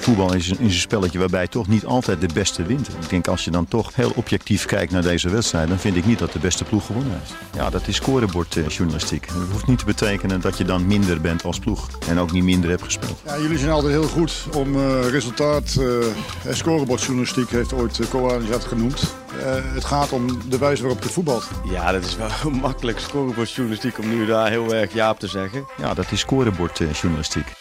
Voetbal is een, is een spelletje waarbij toch niet altijd de beste wint. Ik denk als je dan toch heel objectief kijkt naar deze wedstrijd, dan vind ik niet dat de beste ploeg gewonnen heeft. Ja, dat is scorebordjournalistiek. Dat hoeft niet te betekenen dat je dan minder bent als ploeg en ook niet minder hebt gespeeld. Ja, jullie zijn altijd heel goed om uh, resultaat uh, en scorebordjournalistiek heeft ooit uh, dat genoemd. Uh, het gaat om de wijze waarop je voetbalt. Ja, dat is wel makkelijk scorebordjournalistiek om nu daar heel erg ja op te zeggen. Ja, dat is scorebordjournalistiek.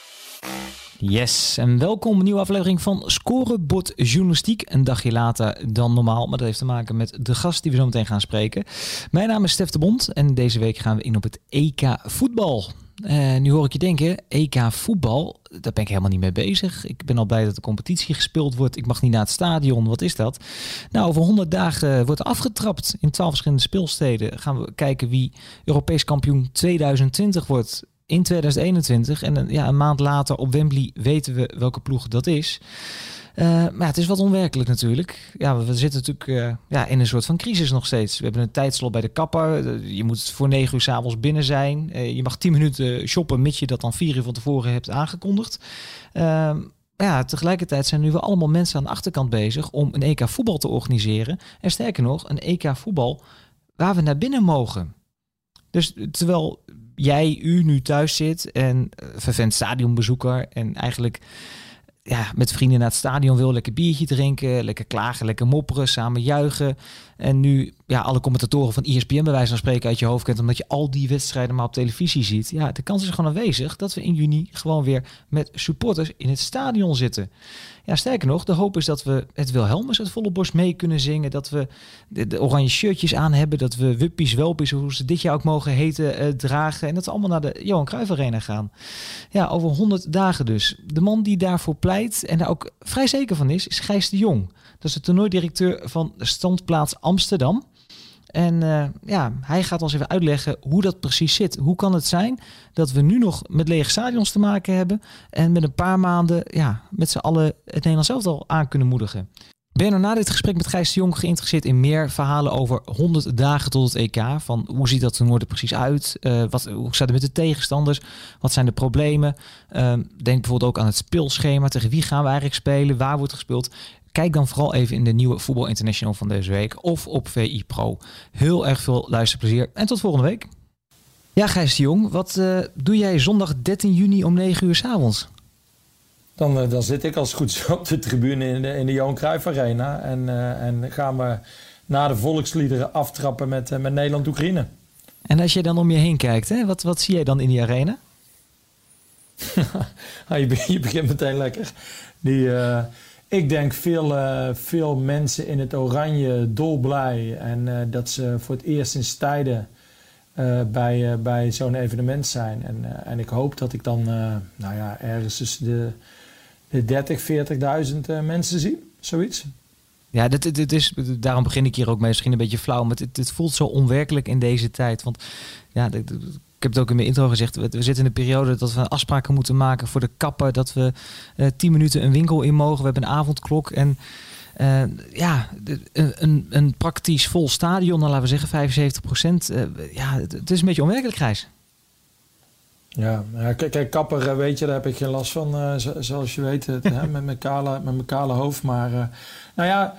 Yes, en welkom een nieuwe aflevering van Scorebord Journalistiek. Een dagje later dan normaal, maar dat heeft te maken met de gast die we zo meteen gaan spreken. Mijn naam is Stef de Bond en deze week gaan we in op het EK voetbal. Uh, nu hoor ik je denken, EK voetbal, daar ben ik helemaal niet mee bezig. Ik ben al blij dat de competitie gespeeld wordt. Ik mag niet naar het stadion. Wat is dat? Nou, over 100 dagen wordt afgetrapt in 12 verschillende speelsteden. Gaan we kijken wie Europees kampioen 2020 wordt in 2021. En ja, een maand later op Wembley weten we welke ploeg dat is. Uh, maar het is wat onwerkelijk natuurlijk. Ja, we zitten natuurlijk uh, ja, in een soort van crisis nog steeds. We hebben een tijdslot bij de kapper. Je moet voor negen uur s'avonds binnen zijn. Je mag tien minuten shoppen, mits je dat dan vier uur van tevoren hebt aangekondigd. Ehm, ja, tegelijkertijd zijn nu wel allemaal mensen aan de achterkant bezig om een EK voetbal te organiseren. En sterker nog, een EK voetbal waar we naar binnen mogen. Dus terwijl jij, u nu thuis zit en uh, vervent stadionbezoeker en eigenlijk ja, met vrienden naar het stadion wil, lekker biertje drinken, lekker klagen, lekker mopperen, samen juichen. En nu ja, alle commentatoren van ESPN bij wijze van spreken uit je hoofd kent, omdat je al die wedstrijden maar op televisie ziet. Ja, de kans is gewoon aanwezig dat we in juni gewoon weer met supporters in het stadion zitten. Ja, sterker nog, de hoop is dat we het Wilhelmus uit volle borst mee kunnen zingen. Dat we de, oranje shirtjes aan hebben. Dat we wuppies, welpies, hoe ze dit jaar ook mogen heten, uh, dragen. En dat we allemaal naar de Johan Cruijff Arena gaan. Ja, over 100 dagen dus. De man die daarvoor pleit en daar ook vrij zeker van is, is Gijs de Jong. Dat is de toernooidirecteur van Standplaats Amsterdam. En uh, ja, hij gaat ons even uitleggen hoe dat precies zit. Hoe kan het zijn dat we nu nog met lege stadions te maken hebben en met een paar maanden ja, met z'n allen het Nederlands zelf al aan kunnen moedigen? Ben nou na dit gesprek met Gijs de Jong geïnteresseerd in meer verhalen over 100 dagen tot het EK? Van hoe ziet dat toernooi er precies uit? Uh, wat, hoe staat het met de tegenstanders? Wat zijn de problemen? Uh, denk bijvoorbeeld ook aan het speelschema. Tegen wie gaan we eigenlijk spelen? Waar wordt gespeeld? Kijk dan vooral even in de nieuwe Voetbal International van deze week of op VI Pro. Heel erg veel luisterplezier en tot volgende week. Ja, Gijs de Jong, wat uh, doe jij zondag 13 juni om 9 uur s avonds? Dan, uh, dan zit ik als goed op de tribune in de, in de Johan Cruijff Arena. En, uh, en gaan we na de volksliederen aftrappen met, met Nederland-Oekraïne. En als je dan om je heen kijkt, hè, wat, wat zie jij dan in die arena? Ah, je, je, begint meteen lekker. Die, ik denk veel, uh, veel mensen in het oranje dolblij. En uh, dat ze voor het eerst in tijden uh, bij, bij zo'n evenement zijn. En, en ik hoop dat ik dan nou ja, ergens tussen de, de 30, 40.000 mensen zie. Zoiets. Ja, dit, dit is, daarom begin ik hier ook mee. Misschien een beetje flauw, maar het, het voelt zo onwerkelijk in deze tijd. Want ja, ik heb het ook in mijn intro gezegd. We, zitten in een periode dat we afspraken moeten maken voor de kappen. Dat we uh, tien minuten een winkel in mogen. We hebben een avondklok. En uh, ja, een, een praktisch vol stadion, dan laten we zeggen 75 procent. Uh, ja, het, het, is een beetje onwerkelijk, Grijs. Ja, ja kijk, kapper, weet je, daar heb ik geen last van. zoals je weet, het, hè, met, mijn kale, met mijn kale hoofd. Maar nou ja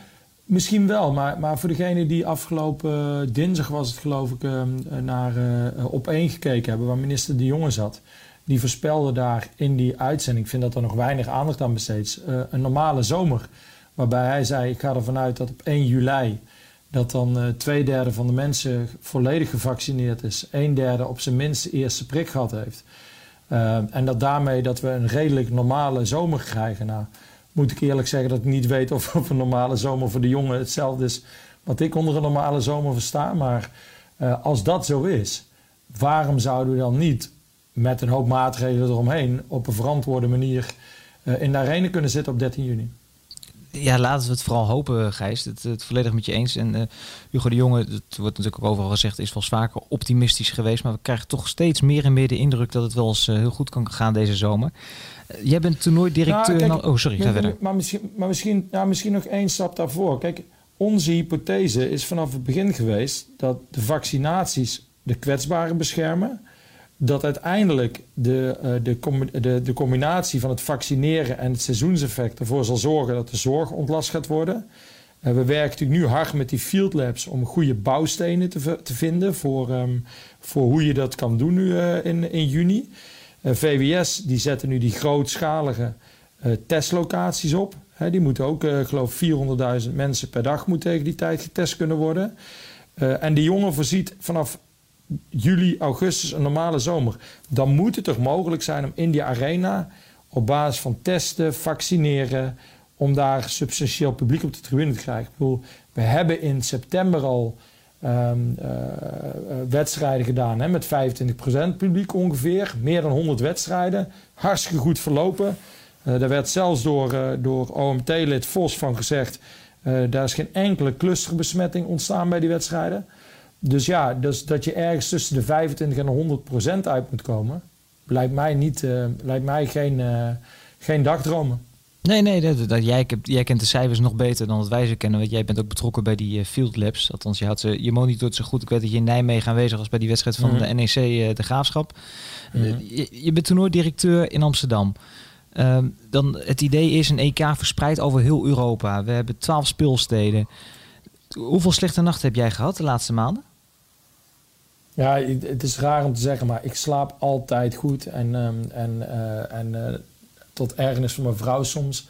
Misschien wel, maar, maar voor degene die afgelopen dinsdag was het geloof ik ehm, naar uh, op één gekeken hebben, waar minister De Jonge zat. Die voorspelde daar in die uitzending, ik vind dat er nog weinig aandacht aan besteed, uh, een normale zomer. Waarbij hij zei, ik ga ervan uit dat op 1 juli dat dan uh, twee derde van de mensen volledig gevaccineerd is. Een derde op zijn minst de eerste prik gehad heeft. en dat daarmee dat we een redelijk normale zomer krijgen. Nou, moet ik eerlijk zeggen dat ik niet weet of, of een normale zomer voor de jongen hetzelfde is wat ik onder een normale zomer versta. Maar uh, als dat zo is, waarom zouden we dan niet met een hoop maatregelen eromheen op een verantwoorde manier uh, in de arena kunnen zitten op 13 juni? Ja, laten we het vooral hopen, Gijs. Het, het volledig met je eens. En uh, Hugo de Jonge, het wordt natuurlijk ook overal gezegd, is wel vaker optimistisch geweest. Maar we krijgen toch steeds meer en meer de indruk dat het wel eens uh, heel goed kan gaan deze zomer. Jij bent toernooidirecteur. Nou, kijk, oh, sorry, ga verder. Maar misschien, maar misschien, ja, misschien nog één stap daarvoor. Kijk, onze hypothese is vanaf het begin geweest dat de vaccinaties de kwetsbaren beschermen. Dat uiteindelijk de, de, de, de combinatie van het vaccineren en het seizoenseffect ervoor zal zorgen dat de zorg ontlast gaat worden. we werken natuurlijk nu hard met die field labs om goede bouwstenen te, te vinden voor, ehm, voor hoe je dat kan doen nu in, in juni. VWS die zetten nu die grootschalige testlocaties op die moeten ook, uh, geloof 400.000 mensen per dag moet tegen die tijd getest kunnen worden. En die jongen voorziet vanaf juli, augustus een normale zomer. Dan moet het toch mogelijk zijn om in die arena op basis van testen, vaccineren, om daar substantieel publiek op de tribune te krijgen. Ik bedoel, we hebben in september al um, uh, wedstrijden gedaan hè, met 25% publiek ongeveer. Meer dan 100 wedstrijden. Hartstikke goed verlopen. Uh, daar werd zelfs door, door OMT-lid Vos van gezegd... Daar is geen enkele clusterbesmetting ontstaan bij die wedstrijden. Dus ja, dus dat je ergens tussen de 25 en 100 procent uit moet komen... lijkt mij, niet, lijkt mij geen, geen dagdromen. Nee, nee, dat, dat, jij, jij, kent de cijfers nog beter dan dat wij ze kennen. Want jij bent ook betrokken bij die Field Labs. Althans, je, had ze, je monitort ze goed. Ik weet dat je in Nijmegen aanwezig was bij die wedstrijd van mm -hmm. de NEC, de Graafschap. Mm -hmm. je, je bent toernooidirecteur in Amsterdam. Uh, dan het idee is een EK verspreid over heel Europa. We hebben twaalf speelsteden. Hoeveel slechte nachten heb jij gehad de laatste maanden? Ja, het is raar om te zeggen, maar ik slaap altijd goed. En, um, en, uh, en uh, tot ergernis van mijn vrouw soms.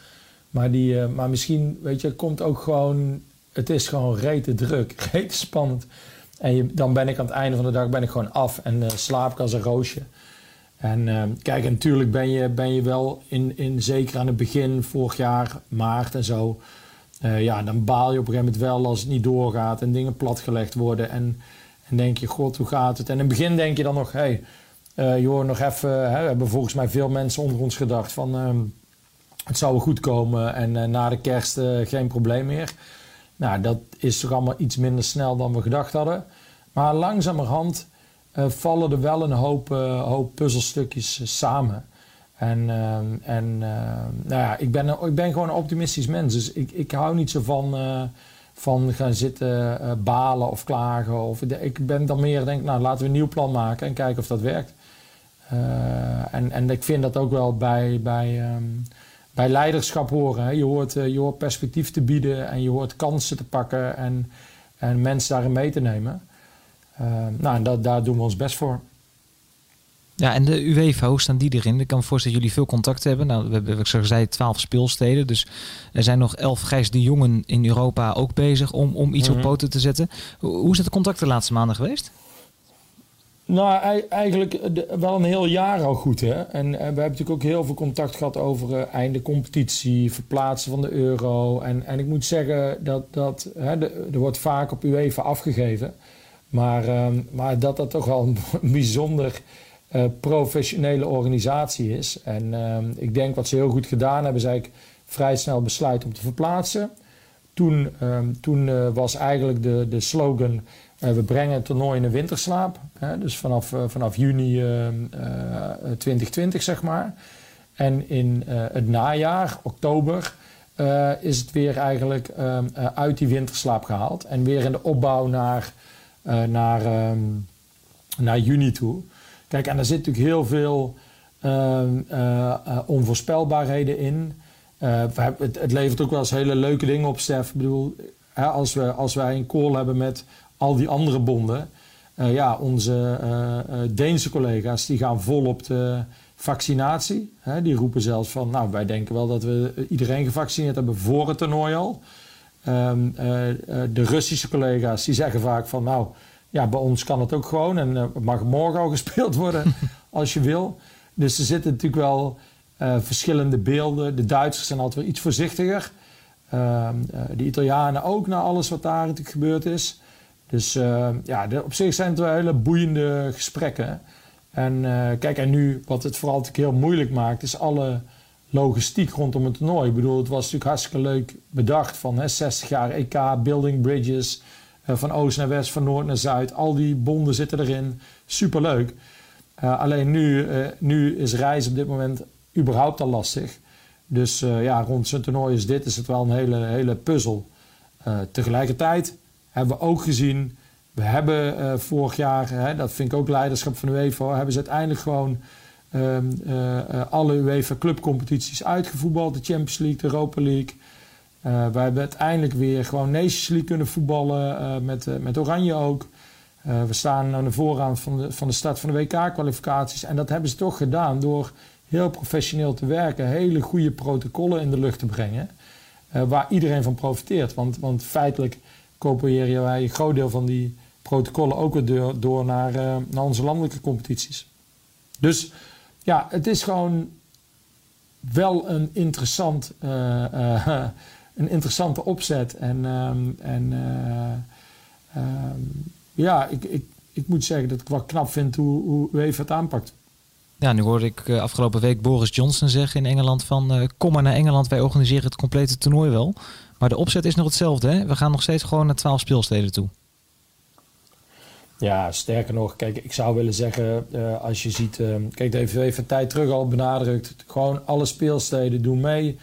Maar, die, uh, maar misschien, weet je, komt ook gewoon... Het is gewoon rete druk, rete spannend. En dan ben ik aan het einde van de dag ben ik gewoon af en slaap ik als een roosje. En uh, kijk, natuurlijk ben je, ben je wel in, in, zeker aan het begin, vorig jaar, maart en zo. Ja, dan baal je op een gegeven moment wel als het niet doorgaat en dingen platgelegd worden. En, en denk je, god, hoe gaat het? En in het begin denk je dan nog, hé, hey, uh, nog even. Hè, we hebben volgens mij veel mensen onder ons gedacht van ehm, het zou wel goed komen en na de kerst geen probleem meer. Nou, dat is toch allemaal iets minder snel dan we gedacht hadden. Maar langzamerhand vallen er wel een hoop, hoop puzzelstukjes samen. En, en nou ja, ik ben, ik ben gewoon een optimistisch mens. Dus ik, ik hou niet zo van, van gaan zitten balen of klagen. Of, ik ben dan meer, denk nou laten we een nieuw plan maken en kijken of dat werkt. en, en ik vind dat ook wel bij, bij, um, bij leiderschap horen. Je, hoort, je hoort perspectief te bieden en je hoort kansen te pakken en, en mensen daarin mee te nemen. Nou, en dat, daar doen we ons best voor. Ja, en de UEFA, hoe staan die erin? Ik kan me voorstellen dat jullie veel contact hebben. Nou, we hebben, zoals gezegd, twaalf speelsteden. Dus er zijn nog elf Gijs de Jongen in Europa ook bezig om, om iets mm -hmm. op poten te zetten. Hoe is het contact de laatste maanden geweest? Nou, eigenlijk wel een heel jaar al goed. Hè? En we hebben natuurlijk ook heel veel contact gehad over uh, einde competitie, verplaatsen van de euro. En, en ik moet zeggen dat, dat hè, de, er wordt vaak op UEFA afgegeven. Maar, um, maar dat dat toch wel een bijzonder uh, professionele organisatie is. En um, ik denk wat ze heel goed gedaan hebben, is eigenlijk vrij snel besluit om te verplaatsen. Toen, um, toen uh, was eigenlijk de, de slogan: uh, we brengen het toernooi in de winterslaap. Hè, dus vanaf, vanaf juni 2020, zeg maar. En in het najaar, oktober, is het weer eigenlijk uit die winterslaap gehaald. En weer in de opbouw naar naar, naar juni toe. Kijk, en er zit natuurlijk heel veel uh, uh, onvoorspelbaarheden in. Het, het, levert ook wel eens hele leuke dingen op, Stef. Ik bedoel, hè, als, we, als wij een call hebben met al die andere bonden. ja, onze Deense collega's die gaan vol op de vaccinatie. Hè, die roepen zelfs van, nou, wij denken wel dat we iedereen gevaccineerd hebben voor het toernooi al. Uh, de Russische collega's die zeggen vaak van nou, ja, bij ons kan het ook gewoon en uh, mag morgen al gespeeld worden als je wil. Dus er zitten natuurlijk wel uh, verschillende beelden. De Duitsers zijn altijd wel iets voorzichtiger. Ehm, de Italianen ook na alles wat daar natuurlijk gebeurd is. Dus ja, de, op zich zijn het wel hele boeiende gesprekken. En kijk, en nu wat het vooral natuurlijk heel moeilijk maakt, is alle logistiek rondom het toernooi. Ik bedoel, het was natuurlijk hartstikke leuk bedacht van hè, 60 jaar EK, building bridges, van oost naar west, van noord naar zuid. Al die bonden zitten erin. Superleuk. Uh, alleen nu, uh, nu is reizen op dit moment überhaupt al lastig. Dus ja, rond zo'n toernooi is dit is het wel een hele, hele puzzel. tegelijkertijd hebben we ook gezien We hebben vorig jaar, hè, dat vind ik ook leiderschap van UEFA, hebben ze uiteindelijk gewoon uh, alle UEFA clubcompetities uitgevoetbald. De Champions League, de Europa League. Uh, we hebben uiteindelijk weer gewoon Nations League kunnen voetballen met, met Oranje ook. we staan aan de vooraan van de, van de start van de WK-kwalificaties. En dat hebben ze toch gedaan door heel professioneel te werken. Hele goede protocollen in de lucht te brengen. waar iedereen van profiteert. Want, want feitelijk copiëren wij een groot deel van die protocollen ook weer door, door naar, naar onze landelijke competities. Dus ja, het is gewoon wel een, interessant, een interessante opzet. En, um, en uh, um, ja, ik, ik, ik moet zeggen dat ik wel knap vind hoe, hoe UEFA het aanpakt. Ja, nu hoorde ik afgelopen week Boris Johnson zeggen in Engeland van... kom maar naar Engeland, wij organiseren het complete toernooi wel. Maar de opzet is nog hetzelfde, hè? We gaan nog steeds gewoon naar twaalf speelsteden toe. Ja, sterker nog, kijk, ik zou willen zeggen, uh, als je ziet, uh, kijk, de heeft een tijd terug al benadrukt, gewoon alle speelsteden doen mee.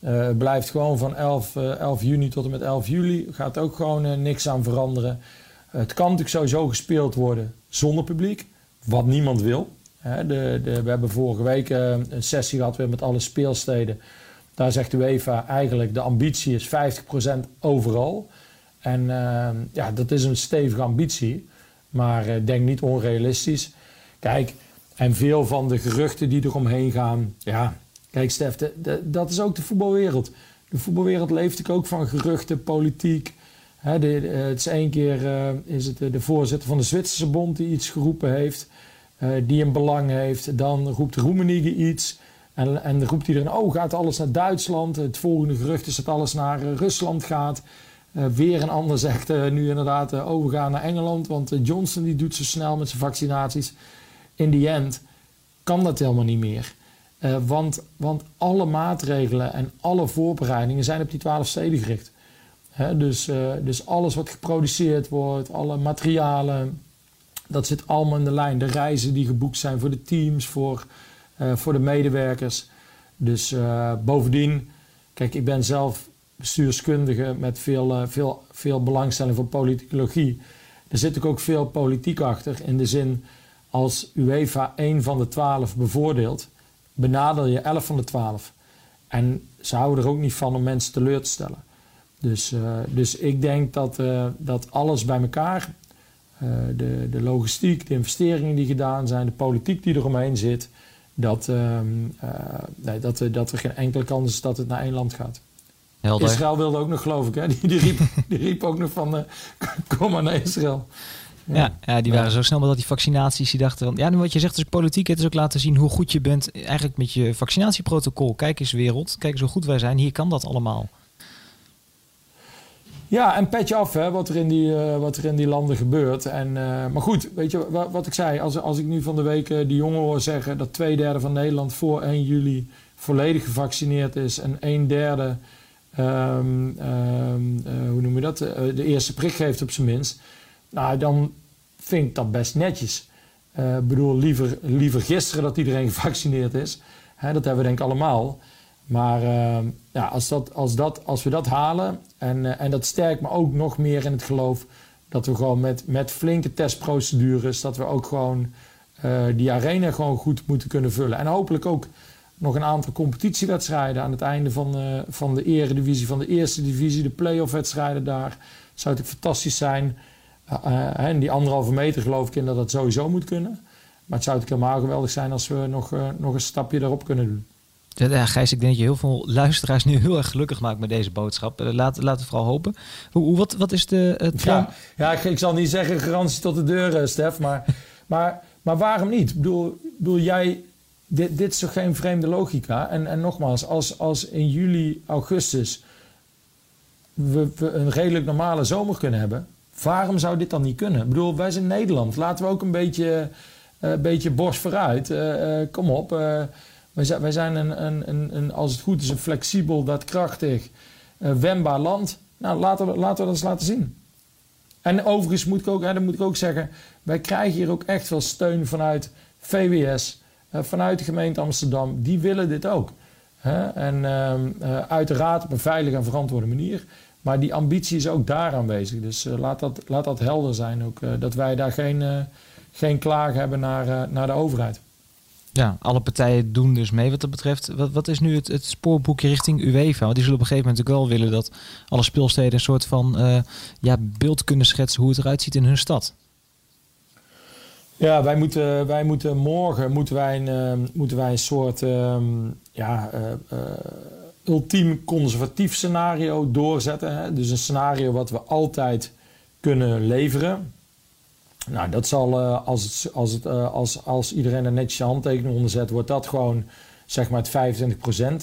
Uh, blijft gewoon van 11, 11 juni tot en met 11 juli, gaat ook gewoon niks aan veranderen. het kan natuurlijk sowieso gespeeld worden zonder publiek, wat niemand wil. Hè, de, de, we hebben vorige week een sessie gehad weer met alle speelsteden. Daar zegt de UEFA eigenlijk, de ambitie is 50% overal. En ja, dat is een stevige ambitie. Maar denk niet onrealistisch. Kijk, en veel van de geruchten die eromheen gaan. Ja, kijk, Stef, dat is ook de voetbalwereld. De voetbalwereld leeft ook van geruchten, politiek. de, het is één keer uh, is het de voorzitter van de Zwitserse Bond die iets geroepen heeft. Uh, die een belang heeft. Dan roept Roemenige iets. En, en dan roept iedereen, oh, gaat alles naar Duitsland? Het volgende gerucht is dat alles naar Rusland gaat. Weer een ander zegt nu inderdaad uh, overgaan naar Engeland, want Johnson die doet zo snel met zijn vaccinaties. In die end kan dat helemaal niet meer. Want, want alle maatregelen en alle voorbereidingen zijn op die twaalf steden gericht. Dus, dus alles wat geproduceerd wordt, alle materialen, dat zit allemaal in de lijn. De reizen die geboekt zijn voor de teams, voor, voor de medewerkers. Dus bovendien, kijk, ik ben zelf bestuurskundige met veel, veel, veel belangstelling voor politicologie. Er zit ook veel politiek achter. In de zin, als UEFA één van de twaalf bevoordeelt, benadel je elf van de twaalf. En ze houden er ook niet van om mensen teleur te stellen. Dus, uh, dus ik denk dat, uh, dat alles bij elkaar, de, de logistiek, de investeringen die gedaan zijn, de politiek die eromheen zit, dat, ehm, nee, dat, dat er geen enkele kans is dat het naar één land gaat. Israël wilde ook nog, geloof ik. Hè? Die, die, riep, die riep ook nog van, kom maar naar Israël. Ja, ja, die waren zo snel dat die vaccinaties. Die dachten, ja, nu wat je zegt is politiek. Het is ook laten zien hoe goed je bent eigenlijk met je vaccinatieprotocol. Kijk eens wereld, kijk eens hoe goed wij zijn. Hier kan dat allemaal. Ja, en petje af hè, wat, er in die, uh, wat er in die landen gebeurt. En, uh, maar goed, weet je wat, wat, ik zei? Als, als ik nu van de week uh, die jongen hoor zeggen dat twee derde van Nederland voor 1 juli volledig gevaccineerd is en een derde um, uh, hoe noem je dat, de eerste prik geeft op zijn minst, nou, dan vind ik dat best netjes. Uh, ik bedoel, liever, liever gisteren dat iedereen gevaccineerd is. Hè, dat hebben we denk ik allemaal. Maar ehm, ja, als, dat, als, dat, als we dat halen, en, en dat sterkt me ook nog meer in het geloof dat we gewoon met, met flinke testprocedures, dat we ook gewoon die arena gewoon goed moeten kunnen vullen. En hopelijk ook nog een aantal competitiewedstrijden aan het einde van, van de eredivisie, van de eerste divisie, de play-off wedstrijden daar. Zou het fantastisch zijn. En die anderhalve meter geloof ik in dat dat sowieso moet kunnen. Maar het zou het helemaal geweldig zijn als we nog, uh, nog een stapje daarop kunnen doen. Ja, Gijs, ik denk dat je heel veel luisteraars nu heel erg gelukkig maakt met deze boodschap. Laat, laten we vooral hopen. Hoe, wat, wat is de het ja, ja, ik, ik, zal niet zeggen garantie tot de deur, Stef. Maar, maar, maar waarom niet? Ik bedoel, bedoel jij, dit, dit is toch geen vreemde logica? En, en nogmaals, als, als in juli, augustus we, we, een redelijk normale zomer kunnen hebben, waarom zou dit dan niet kunnen? Ik bedoel, wij zijn Nederland. Laten we ook een beetje, uh, beetje borst vooruit. Uh, uh, kom op. wij zijn, wij zijn een, een, een, als het goed is, een flexibel, daadkrachtig, wendbaar land. Nou, laten we, laten we dat eens laten zien. En overigens moet ik ook, hè, dan moet ik ook zeggen, wij krijgen hier ook echt wel steun vanuit VWS, eh, vanuit de gemeente Amsterdam, die willen dit ook. En uh, uiteraard op een veilige en verantwoorde manier. Maar die ambitie is ook daar aanwezig. Dus laat, dat, laat dat helder zijn ook. dat wij daar geen, geen klagen hebben naar, naar de overheid. Ja, alle partijen doen dus mee wat dat betreft. Wat, wat is nu het, het spoorboekje richting UEFA? Want die zullen op een gegeven moment ook wel willen dat alle speelsteden een soort van ja, beeld kunnen schetsen hoe het eruit ziet in hun stad. Ja, wij moeten, wij moeten morgen moeten wij een, ehm, moeten wij een soort um, ja, uh, ultiem conservatief scenario doorzetten. Hè? Dus een scenario wat we altijd kunnen leveren. Nou, dat zal uh, als, als, het, als, als iedereen er netjes handtekening onder zet, wordt dat gewoon zeg maar het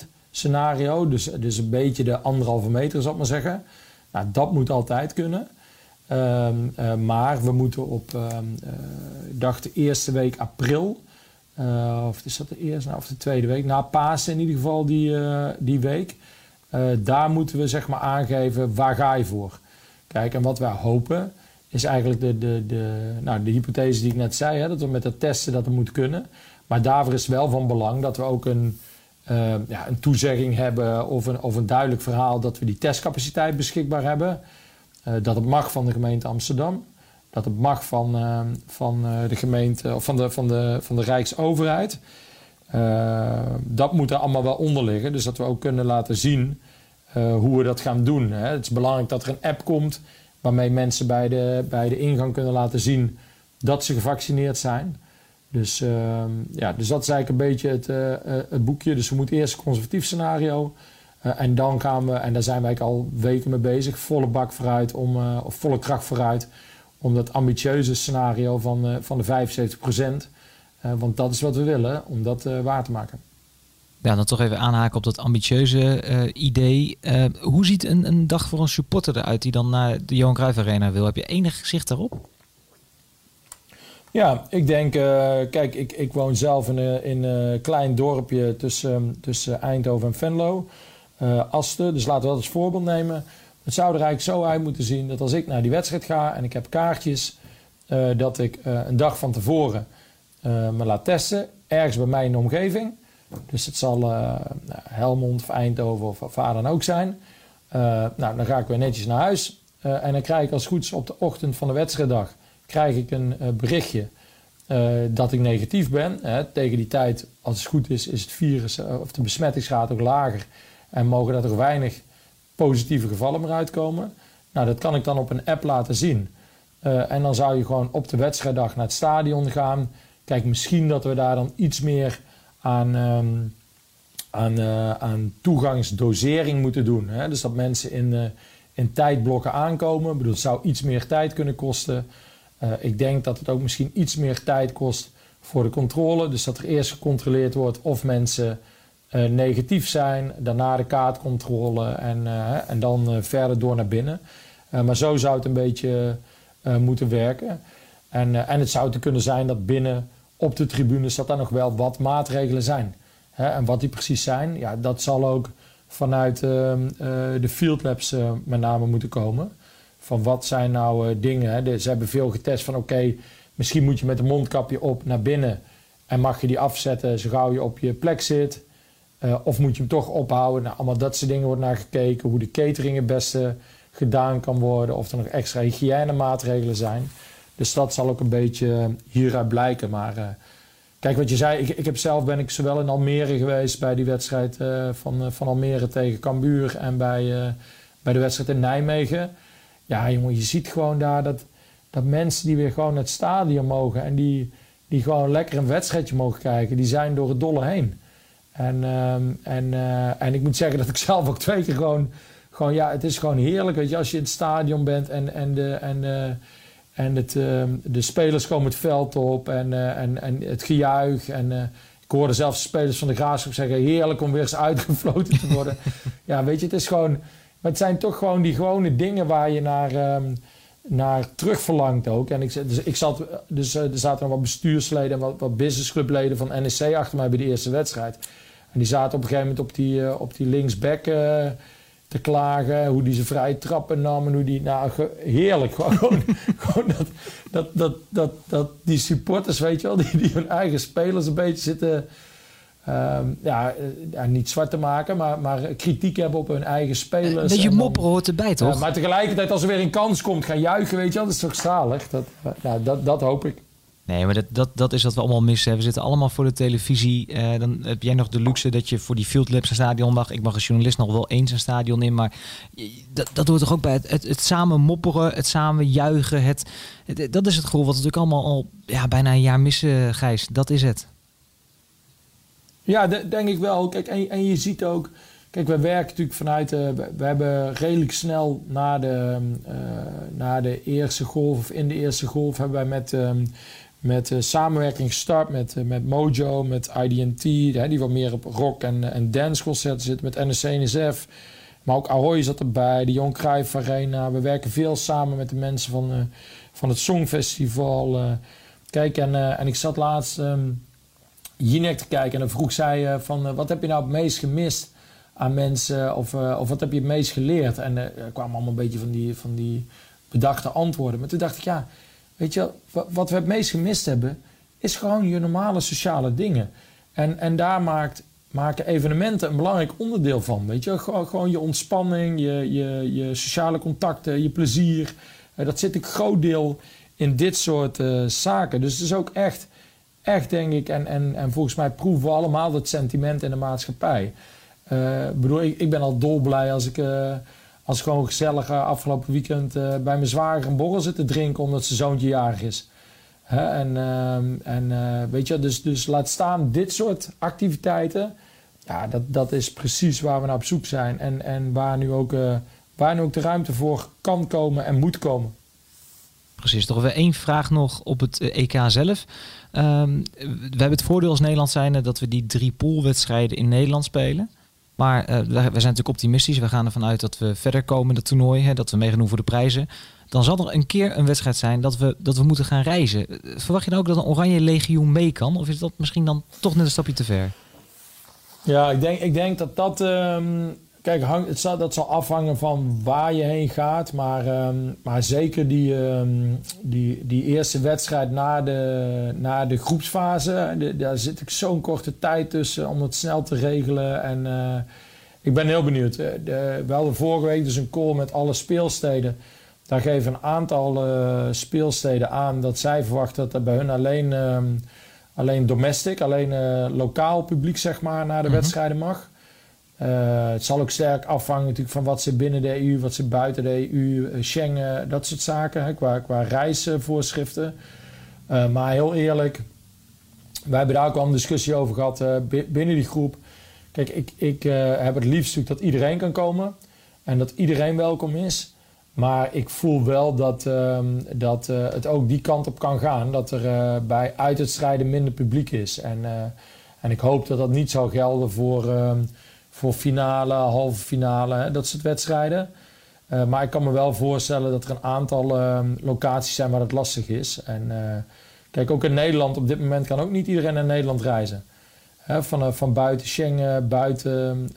25% scenario. Dus, dus een beetje de anderhalve meter, zal ik maar zeggen. Nou, dat moet altijd kunnen. Ehm, eh, maar we moeten op, uh, dacht de eerste week april, uh, of is dat de eerste nou, of de tweede week, na Pasen in ieder geval die, die week, daar moeten we zeg maar aangeven waar ga je voor. Kijk, en wat wij hopen is eigenlijk de, de, de, nou, de hypothese die ik net zei, hè, dat we met het testen dat het moet kunnen. Maar daarvoor is wel van belang dat we ook een, ja, een toezegging hebben of een, of een duidelijk verhaal dat we die testcapaciteit beschikbaar hebben. Eh, dat het mag van de gemeente Amsterdam. Dat het mag van, uh, van uh, de gemeente of van de, van de, van de Rijksoverheid. dat moet er allemaal wel onder liggen. Dus dat we ook kunnen laten zien hoe we dat gaan doen. Hè. Het is belangrijk dat er een app komt waarmee mensen bij de, bij de ingang kunnen laten zien dat ze gevaccineerd zijn. Dus, ehm, ja, dus dat is eigenlijk een beetje het, het boekje. Dus we moeten eerst een conservatief scenario. Eh, en dan gaan we, en daar zijn wij al weken mee bezig, volle bak vooruit, om, of volle kracht vooruit, om dat ambitieuze scenario van, uh, van de 75%, want dat is wat we willen, om dat waar te maken. Ja, dan toch even aanhaken op dat ambitieuze idee. hoe ziet een, een dag voor een supporter eruit die dan naar de Johan Cruijff Arena wil? Heb je enig zicht daarop? Ja, ik denk, kijk, ik, ik woon zelf in, in een klein dorpje tussen, tussen Eindhoven en Venlo Asten. Dus laten we dat als voorbeeld nemen. Het zou er eigenlijk zo uit moeten zien dat als ik naar die wedstrijd ga en ik heb kaartjes, uh, dat ik uh, een dag van tevoren me laat testen, ergens bij mij in de omgeving. Dus het zal Helmond of Eindhoven of waar dan ook zijn. nou, dan ga ik weer netjes naar huis. en dan krijg ik als goed is op de ochtend van de wedstrijddag krijg ik een berichtje dat ik negatief ben. tegen die tijd, als het goed is, is het virus of de besmettingsgraad ook lager. En mogen dat er weinig positieve gevallen meer uitkomen. Nou, dat kan ik dan op een app laten zien. Uh, en dan zou je gewoon op de wedstrijddag naar het stadion gaan. Kijk, misschien dat we daar dan iets meer aan, um, aan, uh, aan toegangsdosering moeten doen. Hè? Dus dat mensen in, uh, in tijdblokken aankomen. Ik bedoel, het zou iets meer tijd kunnen kosten. ik denk dat het ook misschien iets meer tijd kost voor de controle. Dus dat er eerst gecontroleerd wordt of mensen uh, negatief zijn, daarna de kaartcontrole en, uh, en dan uh, verder door naar binnen. maar zo zou het een beetje moeten werken. En, en het zou te kunnen zijn dat binnen op de tribunes dat er nog wel wat maatregelen zijn. Hè? En wat die precies zijn, ja, dat zal ook vanuit ehm, de field labs met name moeten komen. Van wat zijn nou dingen. Ze hebben veel getest van oké, misschien moet je met een mondkapje op naar binnen. En mag je die afzetten zo gauw je op je plek zit. Uh, of moet je hem toch ophouden? Nou, allemaal dat soort dingen wordt naar gekeken. Hoe de catering het beste gedaan kan worden. Of er nog extra hygiënemaatregelen zijn. Dus dat zal ook een beetje hieruit blijken. Maar uh, kijk wat je zei. Ik, ik heb zelf ben ik zowel in Almere geweest bij die wedstrijd van, van Almere tegen Cambuur. En bij, bij de wedstrijd in Nijmegen. Ja jongen, je ziet gewoon daar dat, dat mensen die weer gewoon het stadion mogen. En die, die gewoon lekker een wedstrijdje mogen kijken. Die zijn door het dolle heen. En, ehm, en, eh, en ik moet zeggen dat ik zelf ook twee keer gewoon, gewoon ja, het is gewoon heerlijk. Weet je, als je in het stadion bent en, en, de, en, uh, en het, uh, de spelers komen het veld op en, uh, en, en het gejuich. En ik hoorde zelfs spelers van de Graafschap zeggen: heerlijk om weer eens uitgefloten te worden. ja, weet je, het is gewoon. Maar het zijn toch gewoon die gewone dingen waar je naar. Um, naar terug verlangt ook. En ik, dus ik zat, dus er zaten nog wat bestuursleden en wat, wat businessclubleden van NEC achter mij bij de eerste wedstrijd. En die zaten op een gegeven moment op die, uh, op die linksback uh, te klagen. Hoe die ze vrij trappen nam. En hoe die, nou, heerlijk. Gewoon, gewoon dat, dat, dat, dat, dat die supporters, weet je wel, die, die hun eigen spelers een beetje zitten ehm, ja, ja, niet zwart te maken, maar, maar kritiek hebben op hun eigen spelers. Dat je En dan- mopperen hoort erbij, toch? Ja, maar tegelijkertijd, als er weer een kans komt, gaan juichen, weet je wel, dat is toch zalig? Dat, nou, dat, dat hoop ik. Nee, maar dat, dat, dat is wat we allemaal missen. We zitten allemaal voor de televisie. Eh, dan heb jij nog de luxe dat je voor die Field Labs een stadion mag. Ik mag als journalist nog wel eens een stadion in. Maar dat, dat hoort toch ook bij het, het, samen mopperen, het samen juichen. Het, dat is het gevoel wat we natuurlijk allemaal al ja, bijna een jaar missen, Gijs. Dat is het. Ja, de- denk ik wel. Kijk, en, en je ziet ook... Kijk, we werken natuurlijk vanuit... eh, we, hebben redelijk snel na de, eh, na de eerste golf... of in de eerste golf hebben wij met... ehm, met eh, samenwerking gestart met, eh, met Mojo, met IDT, hè, die wat meer op rock en, en danceconcerten zitten, met NSC NSF. Maar ook Ahoy zat erbij, de Johan Cruijff Arena. We werken veel samen met de mensen van, eh, van het Songfestival. eh. kijk, en, eh, en ik zat laatst ehm Jinek te kijken en dan vroeg zij eh, van... eh, wat heb je nou het meest gemist aan mensen of, eh, of wat heb je het meest geleerd? En eh, er kwamen allemaal een beetje van die, van die bedachte antwoorden. Maar toen dacht ik, ja, weet je, wat we het meest gemist hebben... is gewoon je normale sociale dingen. En, en daar maakt, maken evenementen een belangrijk onderdeel van. Weet je, gewoon, je ontspanning, je, je, je sociale contacten, je plezier. Eh, dat zit een groot deel in dit soort eh, zaken. Dus het is ook echt, echt denk ik, en, en, en volgens mij proeven we allemaal dat sentiment in de maatschappij. Ik bedoel, ik, ik ben al dolblij als ik, als gewoon gezellig eh, afgelopen weekend eh, bij mijn zwager een borrel zit te drinken omdat zijn zoontje jarig is. Hè, en ehm, en eh, weet je, dus, dus laat staan dit soort activiteiten. Ja, dat, dat is precies waar we naar op zoek zijn. En, en waar, nu ook, waar nu ook de ruimte voor kan komen en moet komen. Precies, toch weer één vraag nog op het EK zelf. Ehm, we hebben het voordeel als Nederland zijn dat we die drie poolwedstrijden in Nederland spelen. Maar we we zijn natuurlijk optimistisch. We gaan ervan uit dat we verder komen in het toernooi. Hè, dat we meegenomen voor de prijzen. Dan zal er een keer een wedstrijd zijn dat we, dat we moeten gaan reizen. Eh, Verwacht je dan ook dat een Oranje Legioen mee kan? Of is dat misschien dan toch net een stapje te ver? Ja, ik denk, ik denk dat dat. ehm, kijk, hang, het zal, dat zal afhangen van waar je heen gaat. Maar, ehm, maar zeker die, ehm, die, die eerste wedstrijd na de, na de groepsfase. de- daar zit ik zo'n korte tijd tussen om het snel te regelen. En eh, ik ben heel benieuwd. Eh, De, we hadden vorige week dus een call met alle speelsteden. Daar geven een aantal eh, speelsteden aan dat zij verwachten dat er bij hun alleen. ehm, alleen domestic, alleen lokaal publiek zeg maar naar de Mhm. wedstrijden mag. Eh, het zal ook sterk afhangen natuurlijk van wat ze binnen de EU, wat ze buiten de EU, eh, Schengen, dat soort zaken, hè, qua, qua reisvoorschriften. Eh, maar heel eerlijk, wij hebben daar ook al een discussie over gehad eh, bi- binnen die groep. Kijk, ik, ik heb het liefst dat iedereen kan komen en dat iedereen welkom is. Maar ik voel wel dat, ehm, dat het ook die kant op kan gaan. Dat er bij uitwedstrijden minder publiek is. En, en ik hoop dat dat niet zal gelden voor, ehm, voor finale, halve finale, dat soort wedstrijden. Eh, maar ik kan me wel voorstellen dat er een aantal ehm, locaties zijn waar het lastig is. En eh, kijk, ook in Nederland op dit moment kan ook niet iedereen naar Nederland reizen. Van, eh, van buiten Schengen, buiten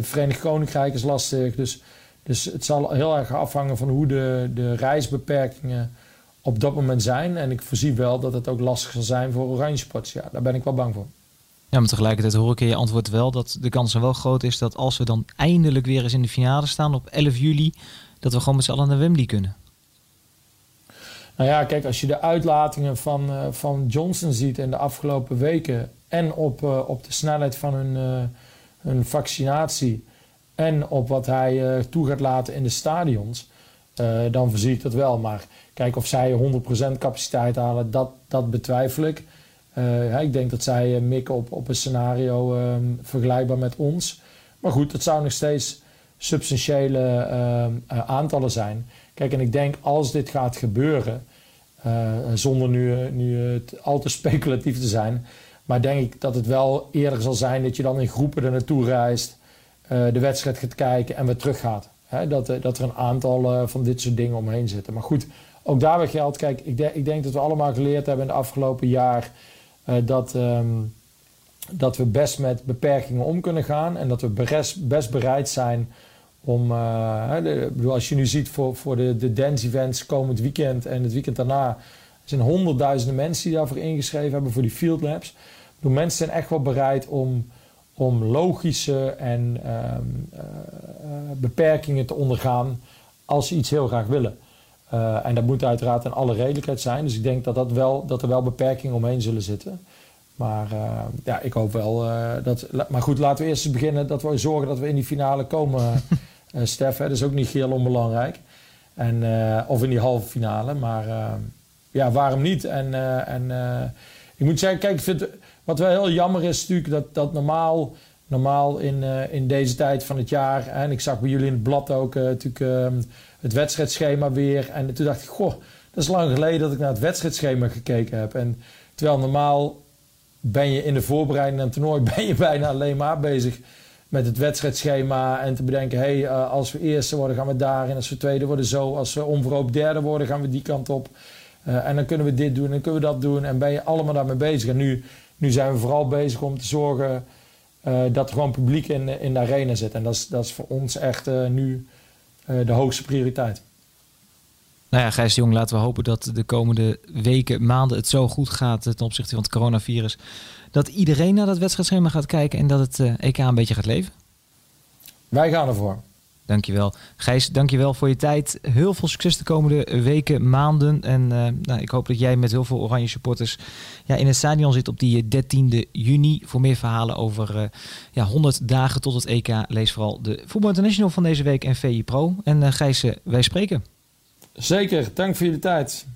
Verenigd Koninkrijk is lastig. Dus dus het zal heel erg afhangen van hoe de, de reisbeperkingen op dat moment zijn. En ik voorzie wel dat het ook lastig zal zijn voor Oranje Sports. Ja, daar ben ik wel bang voor. Ja, maar tegelijkertijd hoor ik in je antwoord wel dat de kans wel groot is dat als we dan eindelijk weer eens in de finale staan op 11 juli, dat we gewoon met z'n allen naar Wembley kunnen. Nou ja, kijk, als je de uitlatingen van, eh, van Johnson ziet in de afgelopen weken... en op, eh, op de snelheid van hun, eh, hun vaccinatie... en op wat hij toe gaat laten in de stadions... dan voorzie ik dat wel. Maar kijk, of zij 100% capaciteit halen, dat, dat betwijfel ik. Eh, hè, ik denk dat zij eh, mikken op, op een scenario eh, vergelijkbaar met ons. Maar goed, het zou nog steeds substantiële eh, eh, aantallen zijn. Kijk, en ik denk als dit gaat gebeuren, zonder nu, nu al te speculatief te zijn, maar denk ik dat het wel eerder zal zijn dat je dan in groepen er naartoe reist, de wedstrijd gaat kijken en weer teruggaat. Hè, dat, dat er een aantal van dit soort dingen omheen zitten. Maar goed, ook daar geldt. Kijk, ik, ik denk dat we allemaal geleerd hebben in de afgelopen jaar dat, ehm, dat we best met beperkingen om kunnen gaan en dat we best, best bereid zijn om, eh, als je nu ziet voor, voor de, de dance events komend weekend en het weekend daarna, er zijn honderdduizenden mensen die daarvoor ingeschreven hebben voor die field labs. De mensen zijn echt wel bereid om, om logische en ehm, beperkingen te ondergaan als ze iets heel graag willen. En dat moet uiteraard in alle redelijkheid zijn. Dus ik denk dat, dat, wel, dat er wel beperkingen omheen zullen zitten. Maar ja, ik hoop wel dat. Maar goed, laten we eerst eens beginnen dat we zorgen dat we in die finale komen, Stef. Hè? Dat is ook niet heel onbelangrijk. En, of in die halve finale. Maar ja, waarom niet? En, en ik moet zeggen, kijk, ik vind, wat wel heel jammer is natuurlijk dat, dat normaal, normaal in, uh, in deze tijd van het jaar, en ik zag bij jullie in het blad ook natuurlijk ehm, het wedstrijdschema weer. En toen dacht ik, goh, dat is lang geleden dat ik naar het wedstrijdschema gekeken heb. En terwijl normaal ben je in de voorbereiding aan toernooi ben je bijna alleen maar bezig met het wedstrijdschema en te bedenken, hey, als we eerste worden gaan we daarin, als we tweede worden zo, als we onverhoopt derde worden gaan we die kant op. Uh, en dan kunnen we dit doen en kunnen we dat doen. En ben je allemaal daarmee bezig. En nu, nu zijn we vooral bezig om te zorgen uh, dat er gewoon publiek in, in de arena zit. En dat is, dat is voor ons echt nu de hoogste prioriteit. Nou ja, Gijs de Jong, laten we hopen dat de komende weken, maanden het zo goed gaat ten opzichte van het coronavirus. Dat iedereen naar dat wedstrijdschema gaat kijken en dat het EK een beetje gaat leven. Wij gaan ervoor. Dankjewel. Gijs, dankjewel voor je tijd. Heel veel succes de komende weken, maanden. En uh, nou, ik hoop dat jij met heel veel Oranje supporters ja, in het stadion zit op die 13e eh, juni. Voor meer verhalen over uh, ja, 100 dagen tot het EK. Lees vooral de Voetbal International van deze week en VI Pro. En uh, Gijs, wij spreken. Zeker, dank voor je tijd.